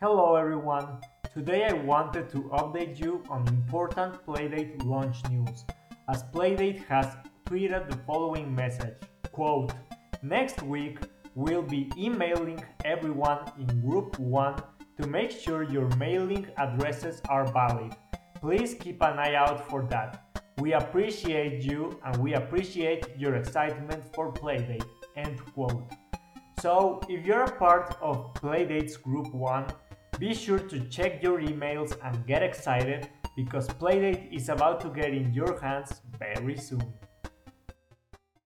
Hello everyone! Today I wanted to update you on important Playdate launch news, as Playdate has tweeted the following message, quote, Next week, we'll be emailing everyone in Group 1 to make sure your mailing addresses are valid. Please keep an eye out for that. We appreciate you and we appreciate your excitement for Playdate. End quote. So, if you're a part of Playdate's Group 1, be sure to check your emails and get excited because Playdate is about to get in your hands very soon.